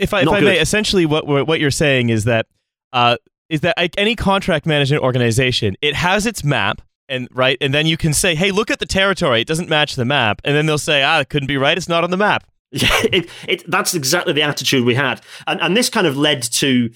if I, if I may, essentially what what you're saying is that uh, is that like any contract management organization, it has its map. And right, and then you can say, "Hey, look at the territory; it doesn't match the map." And then they'll say, "Ah, it couldn't be right; it's not on the map." Yeah, it, it, that's exactly the attitude we had, and and this kind of led to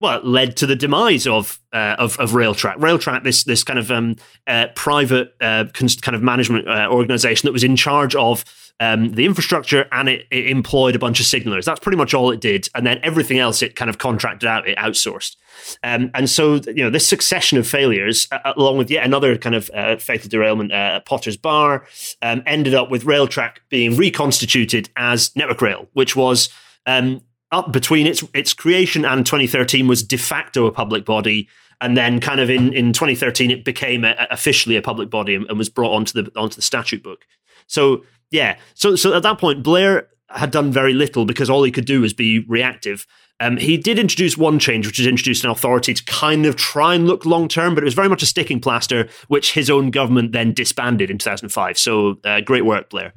well, led to the demise of uh, of, of Railtrack. Railtrack, this this kind of um, uh, private uh, cons- kind of management uh, organization that was in charge of um, the infrastructure, and it, it employed a bunch of signalers. That's pretty much all it did, and then everything else it kind of contracted out, it outsourced. Um, and so, you know, this succession of failures, uh, along with yet another kind of uh, fatal derailment uh, at Potters Bar, um, ended up with Railtrack being reconstituted as Network Rail, which was um, up between its its creation and 2013 was de facto a public body. And then, kind of in, in 2013, it became a, a- officially a public body and, and was brought onto the onto the statute book. So yeah, so so at that point, Blair had done very little because all he could do was be reactive. Um, he did introduce one change, which is introduced an authority to kind of try and look long term, but it was very much a sticking plaster, which his own government then disbanded in 2005. So uh, great work, Blair.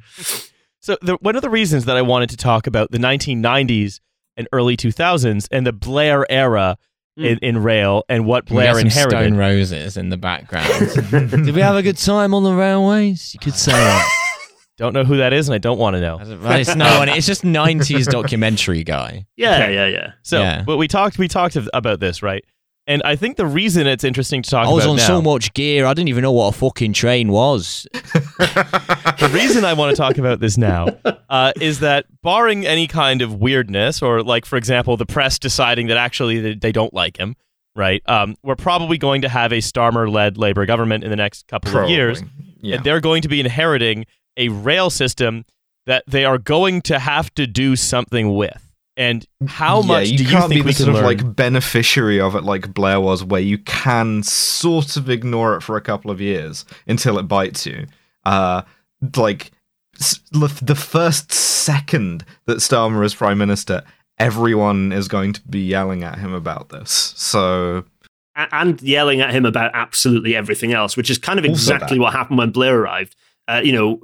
So the, one of the reasons that I wanted to talk about the 1990s and early 2000s and the Blair era hmm. in, in rail and what Can we Blair get some inherited. Stone Roses in the background. Did we have a good time on the railways? You could say that. Don't know who that is, and I don't want to know. It's no one. It's just '90s documentary guy. Yeah, Okay. yeah, yeah. So, Yeah. but we talked we talked about this, right? And I think the reason it's interesting to talk about I was about on now, so much gear, I didn't even know what a fucking train was. the reason I want to talk about this now uh, is that barring any kind of weirdness, or like for example, the press deciding that actually they, they don't like him, right? Um, we're probably going to have a Starmer-led Labour government in the next couple Probably. of years, Yeah. and they're going to be inheriting a rail system that they are going to have to do something with. And how yeah, much you do you can't think be we the sort of learn? like beneficiary of it like Blair was, where you can sort of ignore it for a couple of years until it bites you. Uh, like the the first second that Starmer is prime minister, everyone is going to be yelling at him about this. So and yelling at him about absolutely everything else, which is kind of exactly what happened when Blair arrived. Uh, you know,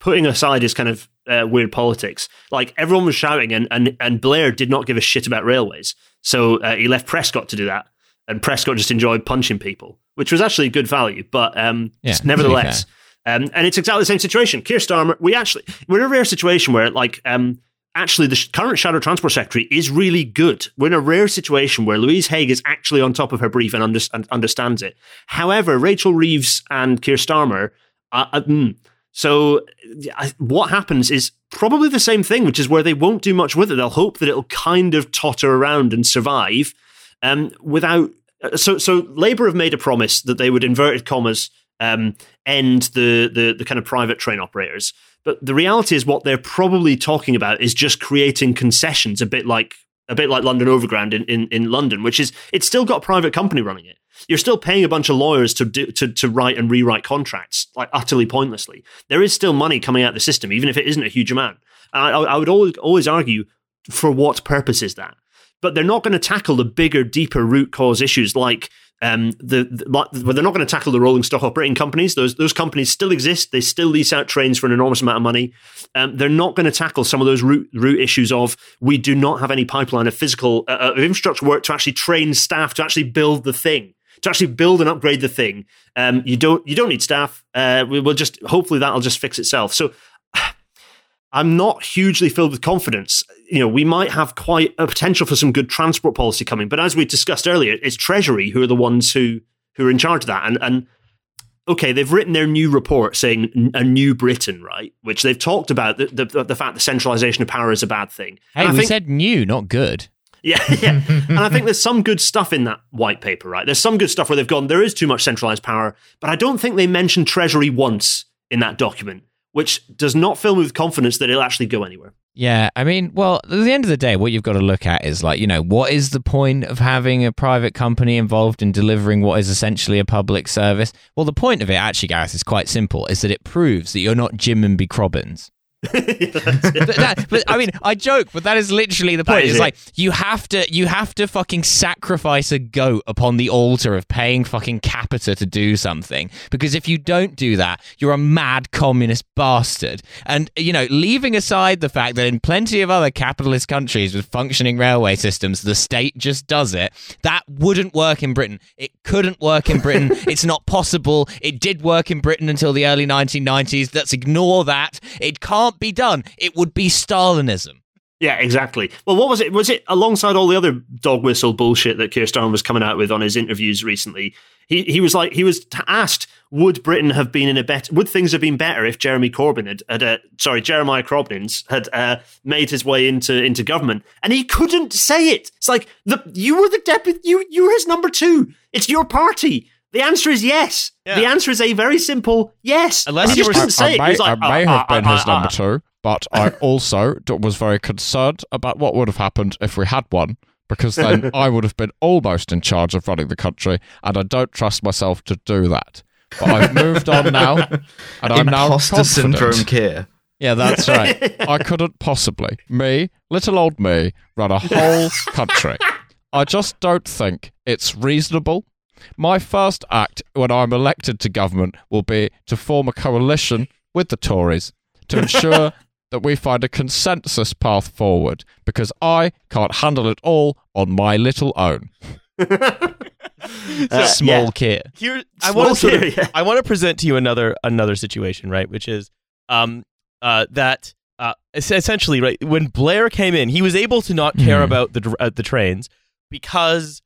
putting aside his kind of uh, weird politics, like everyone was shouting, and, and and Blair did not give a shit about railways, so uh, he left Prescott to do that, and Prescott just enjoyed punching people, which was actually good value, but um, Yeah, to be nevertheless. Um, and it's exactly the same situation. Keir Starmer, we actually we're in a rare situation where like um, actually the current shadow transport secretary is really good. We're in a rare situation where Louise Haigh is actually on top of her brief and, under- and understands it. However, Rachel Reeves and Keir Starmer, uh, uh, mm. so I, what happens is probably the same thing, which is where they won't do much with it. They'll hope that it'll kind of totter around and survive um, without. uh, So, so Labour have made a promise that they would inverted commas um, end the, the the kind of private train operators. But the reality is, what they're probably talking about is just creating concessions, a bit like a bit like London Overground in, in, in London, which is it's still got a private company running it. You're still paying a bunch of lawyers to do, to to write and rewrite contracts like utterly pointlessly. There is still money coming out of the system, even if it isn't a huge amount. And I, I would always always argue for what purpose is that? But they're not going to tackle the bigger, deeper root cause issues like um, the, the well, they're not going to tackle the rolling stock operating companies. Those those companies still exist. They still lease out trains for an enormous amount of money. Um, they're not going to tackle some of those root root issues of we do not have any pipeline of physical uh, of infrastructure work to actually train staff to actually build the thing to actually build and upgrade the thing. Um, you don't you don't need staff. Uh, we will just hopefully that'll just fix itself. So. I'm not hugely filled with confidence. You know, we might have quite a potential for some good transport policy coming, but as we discussed earlier, it's Treasury who are the ones who who are in charge of that. And and okay, they've written their new report saying a new Britain, right? Which they've talked about the the, the fact that centralization of power is a bad thing. Hey, we think- said new, not good. yeah, yeah. and I think there's some good stuff in that white paper, right? There's some good stuff where they've gone, there is too much centralized power, but I don't think they mentioned Treasury once in that document, which does not fill me with confidence that it'll actually go anywhere. Yeah, I mean, well, at the end of the day, what you've got to look at is like, you know, what is the point of having a private company involved in delivering what is essentially a public service? Well, the point of it, actually, Gareth, is quite simple: is that it proves that you're not Jim and B. Crobbins. But that- but I mean, I joke, but that is literally the point. It's it. like you have to, you have to fucking sacrifice a goat upon the altar of paying fucking capita to do something. Because if you don't do that, you're a mad communist bastard. And you know, leaving aside the fact that in plenty of other capitalist countries with functioning railway systems, the state just does it. That wouldn't work in Britain. It couldn't work in Britain. it's not possible. It did work in Britain until the early 1990s. Let's ignore that. It can't be done. It would be Stalinism. Yeah, exactly. Well, what was it? Was it alongside all the other dog whistle bullshit that Keir Starmer was coming out with on his interviews recently? He he was like he was asked, would Britain have been in a better? Would things have been better if Jeremy Corbyn had, had uh, sorry Jeremiah Corbyn's had uh, made his way into into government, and he couldn't say it. It's like the you were the deputy, you you were his number two. It's your party. The answer is yes. Yeah. The answer is a very simple yes. Unless And you he were- just couldn't say it. He was like, I may "Uh, have uh, been uh, his number two, but I also was very concerned about what would have happened if we had one, because then I would have been almost in charge of running the country, and I don't trust myself to do that. But I've moved on now, and I'm now Imposter confident. syndrome, Keir. Yeah, that's right. I couldn't possibly, me, little old me, run a whole country. I just don't think it's reasonable. My first act when I'm elected to government will be to form a coalition with the Tories to ensure that we find a consensus path forward because I can't handle it all on my little own. Uh, Small yeah. kid. Here, I Small want to sort of, yeah. I want to present to you another another situation, right? Which is, um, uh, that uh, essentially, right when Blair came in, he was able to not care Mhm. about the dr- uh, the trains because,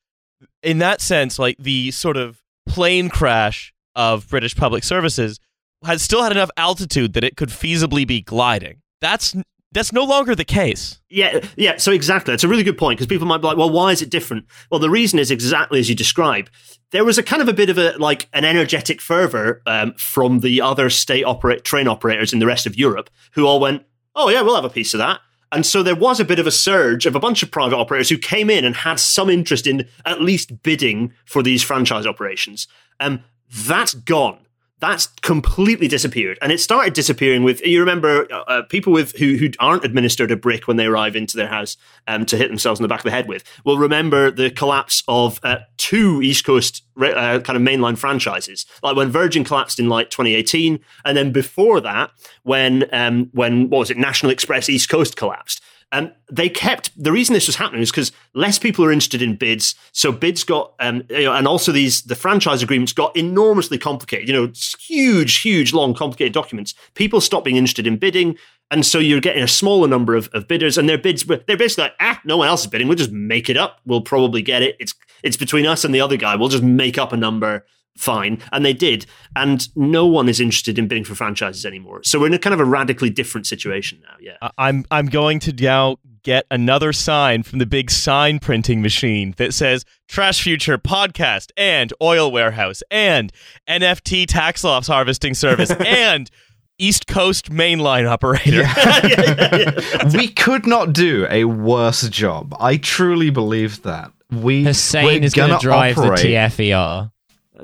in that sense, like the sort of plane crash of British public services had still had enough altitude that it could feasibly be gliding. That's that's no longer the case. Yeah, yeah. So exactly, it's a really good point because people might be like, "Well, why is it different?" Well, the reason is exactly as you describe. There was a kind of a bit of a like an energetic fervor um, from the other state operate train operators in the rest of Europe who all went, "Oh yeah, we'll have a piece of that." And so there was a bit of a surge of a bunch of private operators who came in and had some interest in at least bidding for these franchise operations. Um, that's gone. That's completely disappeared, and it started disappearing with you remember uh, uh, people with who who aren't administered a brick when they arrive into their house um, to hit themselves in the back of the head with. Will remember the collapse of uh, two East Coast uh, kind of mainline franchises, like when Virgin collapsed in like 2018, and then before that when um, when what was it National Express East Coast collapsed. Um, they kept the reason this was happening is because less people are interested in bids. So bids got, um, you know, and also these the franchise agreements got enormously complicated. You know, huge, huge, long, complicated documents. People stopped being interested in bidding, and so you're getting a smaller number of, of bidders, and their bids they're basically like, ah, no one else is bidding. We'll just make it up. We'll probably get it. It's it's between us and the other guy. We'll just make up a number. Fine, and they did, and no one is interested in bidding for franchises anymore. So we're in a kind of a radically different situation now. Yeah. I- I'm I'm going to now get another sign from the big sign printing machine that says TrashFuture Podcast and Oil Warehouse and NFT Tax Loss Harvesting Service and East Coast Mainline Operator. we could not do a worse job. I truly believe that. We Hussein we're is going to gonna drive operate, the TFER.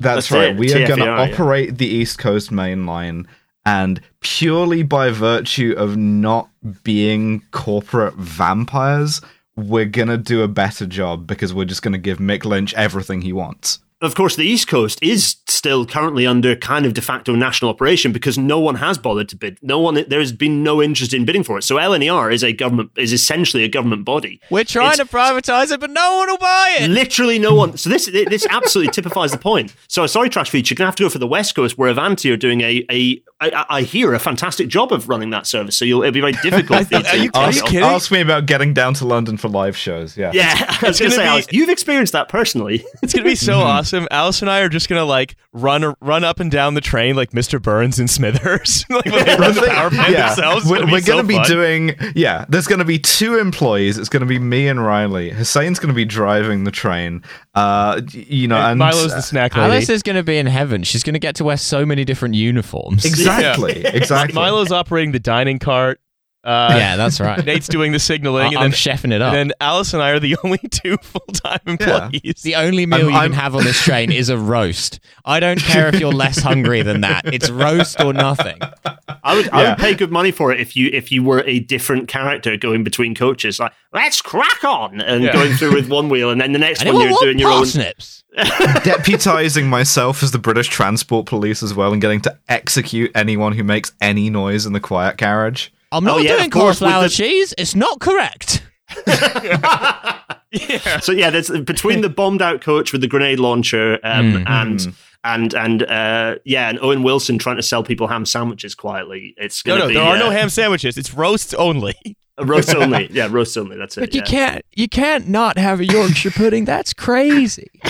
That's, That's right. it, We are going to TFER, yeah. operate the East Coast Main Line, and purely by virtue of not being corporate vampires, we're going to do a better job because we're just going to give Mick Lynch everything he wants. Of course, the East Coast is still currently under kind of de facto national operation because no one has bothered to bid. No one, there has been no interest in bidding for it. So LNER is a government, is essentially a government body. We're trying It's- to privatize it, but no one will buy it. Literally no one. So this this absolutely typifies the point. So sorry, TrashFuture, you're gonna have to go for the West Coast where Avanti are doing a a I, I hear a fantastic job of running that service. So you'll, it'll be very difficult. for you to- Are you- are you Ask, kidding? ask me about getting down to London for live shows. Yeah. Yeah, I was going gonna say, be- Alex, you've experienced that personally. It's gonna be so awesome. Alice and I are just gonna like run run up and down the train like Mr. Burns and Smithers, like when they run the power plant yeah, themselves. We're, gonna be we're so gonna be doing. Yeah, there's gonna be two employees. It's gonna be me and Riley. Hussein's gonna be driving the train. Uh, you know, and Milo's the snack lady. Alice is going to be in heaven. She's going to get to wear so many different uniforms. exactly, exactly. Exactly. Milo's operating the dining cart. Uh, yeah, that's right. Nate's doing the signaling, I- and I'm then chefing it up. and then Alice and I are the only two full time employees. the only meal I'm- you I'm- can have on this train is a roast. I don't care if you're less hungry than that. It's roast or nothing. I would, I would pay good money for it if you if you were a different character going between coaches, like let's crack on and Yeah. going through with one wheel, and then the next one you're doing your own. parsnips? Deputizing myself as the British Transport Police as well and getting to execute anyone who makes any noise in the quiet carriage. I'm not Oh, yeah, doing of course, with cauliflower the- cheese. It's not correct. Yeah. So yeah, there's between the bombed out coach with the grenade launcher um, Mhm. and and and uh, yeah, and Owen Wilson trying to sell people ham sandwiches quietly. It's No, gonna no, be there are uh, no ham sandwiches. It's roasts only. roast only. Yeah, roast only. That's it. But you yeah. can't you can't not have a Yorkshire pudding. That's crazy.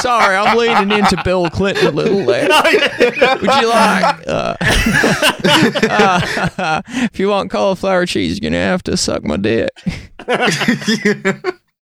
Sorry, I'm leaning into Bill Clinton a little there. Would you like? Uh, uh, if you want cauliflower cheese, you're gonna have to suck my dick.